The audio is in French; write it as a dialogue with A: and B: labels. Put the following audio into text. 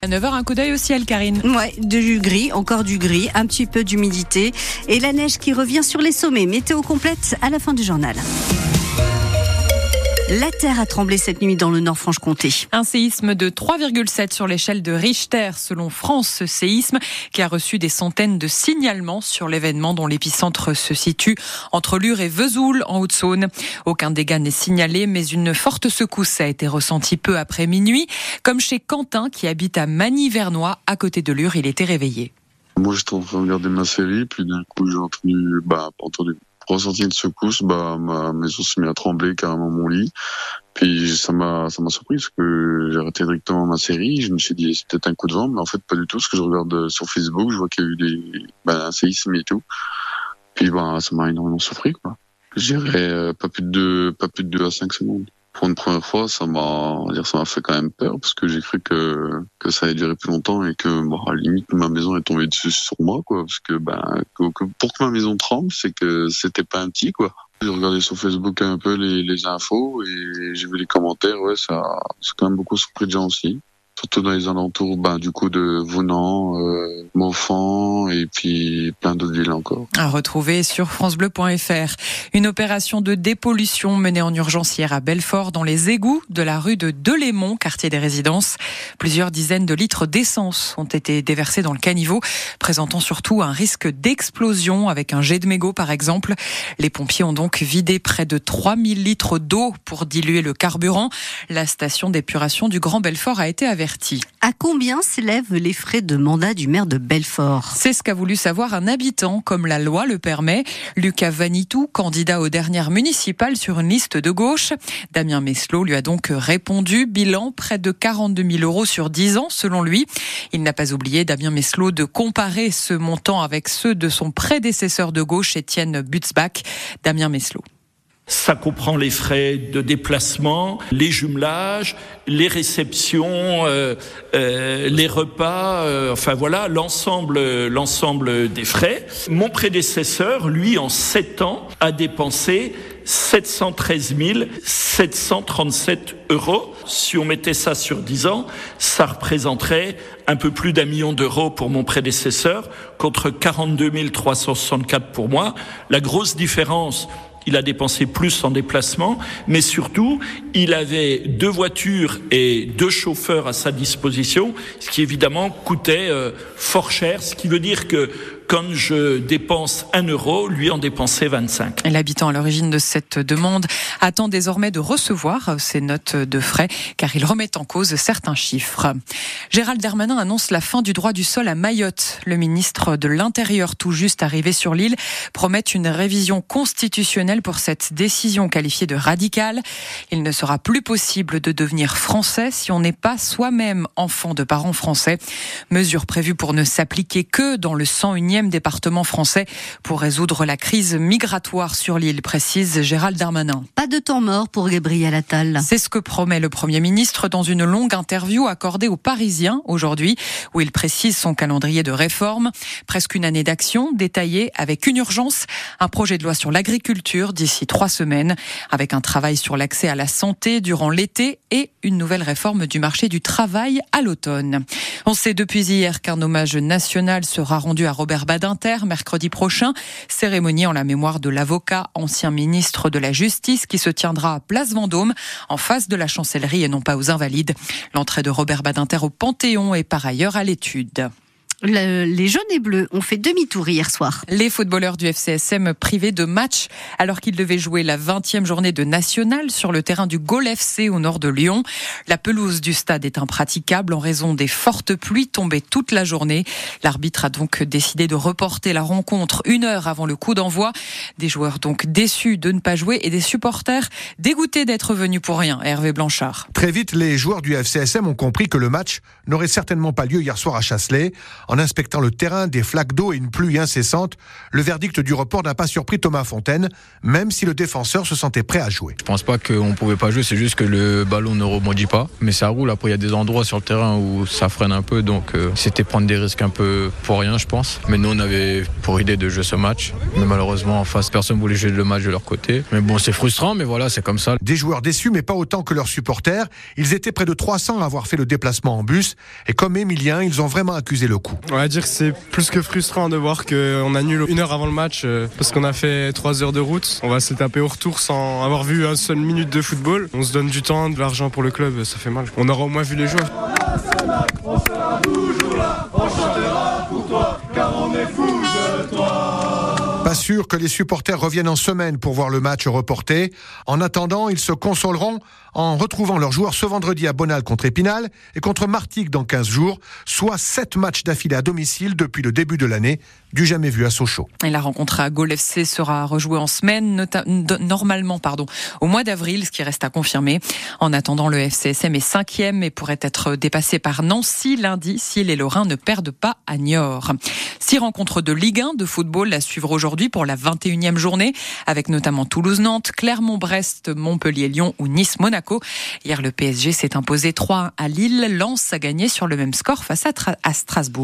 A: À 9h, un coup d'œil au ciel, Karine.
B: Ouais, du gris, encore du gris, un petit peu d'humidité et la neige qui revient sur les sommets. Météo complète à la fin du journal. La terre a tremblé cette nuit dans le Nord-Franche-Comté.
A: Un séisme de 3,7 sur l'échelle de Richter, selon France. Ce séisme qui a reçu des centaines de signalements sur l'événement dont l'épicentre se situe entre Lure et Vesoul, en Haute-Saône. Aucun dégât n'est signalé, mais une forte secousse a été ressentie peu après minuit, comme chez Quentin qui habite à Magny-Vernois, à côté de Lure. Il était réveillé.
C: Moi, j'étais en train de regarder ma série, puis d'un coup, j'ai entendu, bah, entendu ressenti une secousse, bah ma maison s'est mise à trembler carrément mon lit. Puis ça m'a ça m'a surpris parce que j'ai arrêté directement ma série. Je me suis dit c'est peut-être un coup de vent, mais en fait pas du tout. Parce que je regarde sur Facebook, je vois qu'il y a eu des bah, un séisme et tout. Puis bah ça m'a énormément surpris quoi. Je euh, pas plus de pas plus de 2 à 5 secondes pour une première fois, ça m'a, dire, ça m'a fait quand même peur parce que j'ai cru que que ça allait durer plus longtemps et que, bon, à la limite, ma maison est tombée dessus sur moi, quoi, parce que, ben, pour que ma maison tremble, c'est que c'était pas un petit, quoi. J'ai regardé sur Facebook un peu les, les infos et j'ai vu les commentaires, ouais, ça, c'est quand même beaucoup surpris de gens aussi surtout dans les alentours ben, du coup de Vounan, euh, Montfand et puis plein d'autres villes encore.
A: À retrouver sur francebleu.fr. Une opération de dépollution menée en urgence hier à Belfort dans les égouts de la rue de Delémont, quartier des résidences. Plusieurs dizaines de litres d'essence ont été déversés dans le caniveau, présentant surtout un risque d'explosion avec un jet de mégot par exemple. Les pompiers ont donc vidé près de 3000 litres d'eau pour diluer le carburant. La station d'épuration du Grand Belfort a été avertie
B: à combien s'élèvent les frais de mandat du maire de Belfort?
A: C'est ce qu'a voulu savoir un habitant, comme la loi le permet. Lucas Vanitou, candidat aux dernières municipales sur une liste de gauche. Damien Meslot lui a donc répondu. Bilan près de 42 000 euros sur 10 ans, selon lui. Il n'a pas oublié, Damien Meslot, de comparer ce montant avec ceux de son prédécesseur de gauche, Étienne Butzbach. Damien Meslot.
D: Ça comprend les frais de déplacement, les jumelages, les réceptions, euh, euh, les repas, euh, enfin voilà, l'ensemble, l'ensemble des frais. Mon prédécesseur, lui, en sept ans, a dépensé 713 737 euros. Si on mettait ça sur 10 ans, ça représenterait un peu plus d'un million d'euros pour mon prédécesseur contre 42 364 pour moi. La grosse différence, il a dépensé plus en déplacement, mais surtout, il avait deux voitures et deux chauffeurs à sa disposition, ce qui évidemment coûtait euh, fort cher, ce qui veut dire que quand je dépense un euro, lui en dépensait 25.
A: L'habitant à l'origine de cette demande attend désormais de recevoir ces notes de frais car il remet en cause certains chiffres. Gérald Darmanin annonce la fin du droit du sol à Mayotte. Le ministre de l'Intérieur, tout juste arrivé sur l'île, promet une révision constitutionnelle pour cette décision qualifiée de radicale. Il ne sera plus possible de devenir français si on n'est pas soi-même enfant de parents français. Mesure prévue pour ne s'appliquer que dans le 101e département français pour résoudre la crise migratoire sur l'île, précise Gérald Darmanin.
B: Pas de temps mort pour Gabriel Attal.
A: C'est ce que promet le Premier ministre dans une longue interview accordée aux Parisiens aujourd'hui, où il précise son calendrier de réforme. Presque une année d'action détaillée avec une urgence, un projet de loi sur l'agriculture d'ici trois semaines, avec un travail sur l'accès à la santé durant l'été et une nouvelle réforme du marché du travail à l'automne. On sait depuis hier qu'un hommage national sera rendu à Robert Badinter mercredi prochain. Cérémonie en la mémoire de l'avocat, ancien ministre de la Justice, qui se tiendra à Place Vendôme, en face de la chancellerie et non pas aux Invalides. L'entrée de Robert Badinter au Panthéon est par ailleurs à l'étude
B: les jaunes et bleus ont fait demi-tour hier soir.
A: Les footballeurs du FCSM privés de match alors qu'ils devaient jouer la 20e journée de national sur le terrain du Gol FC au nord de Lyon. La pelouse du stade est impraticable en raison des fortes pluies tombées toute la journée. L'arbitre a donc décidé de reporter la rencontre une heure avant le coup d'envoi. Des joueurs donc déçus de ne pas jouer et des supporters dégoûtés d'être venus pour rien. Hervé Blanchard.
E: Très vite, les joueurs du FCSM ont compris que le match n'aurait certainement pas lieu hier soir à Chasselet. En inspectant le terrain, des flaques d'eau et une pluie incessante, le verdict du report n'a pas surpris Thomas Fontaine, même si le défenseur se sentait prêt à jouer.
F: Je pense pas qu'on pouvait pas jouer, c'est juste que le ballon ne rebondit pas, mais ça roule. Après, il y a des endroits sur le terrain où ça freine un peu, donc euh, c'était prendre des risques un peu pour rien, je pense. Mais nous, on avait pour idée de jouer ce match, mais malheureusement, en face, personne voulait jouer le match de leur côté. Mais bon, c'est frustrant, mais voilà, c'est comme ça.
E: Des joueurs déçus, mais pas autant que leurs supporters. Ils étaient près de 300 à avoir fait le déplacement en bus, et comme Emilien, ils ont vraiment accusé le coup.
G: On va dire que c'est plus que frustrant de voir qu'on annule une heure avant le match euh, parce qu'on a fait trois heures de route. On va se taper au retour sans avoir vu un seul minute de football. On se donne du temps, de l'argent pour le club, ça fait mal. On aura au moins vu les joueurs.
H: Chantera
E: Que les supporters reviennent en semaine pour voir le match reporté. En attendant, ils se consoleront en retrouvant leurs joueurs ce vendredi à Bonal contre Épinal et contre Martigues dans 15 jours, soit 7 matchs d'affilée à domicile depuis le début de l'année, du jamais vu à Sochaux.
A: Et la rencontre à Gaulle FC sera rejouée en semaine, normalement pardon, au mois d'avril, ce qui reste à confirmer. En attendant, le FCSM est cinquième et pourrait être dépassé par Nancy lundi si les Lorrains ne perdent pas à Niort. Six rencontres de Ligue 1 de football à suivre aujourd'hui pour la 21e journée, avec notamment Toulouse-Nantes, Clermont-Brest, Montpellier-Lyon ou Nice-Monaco. Hier, le PSG s'est imposé 3 à Lille. Lens a gagné sur le même score face à, à Strasbourg.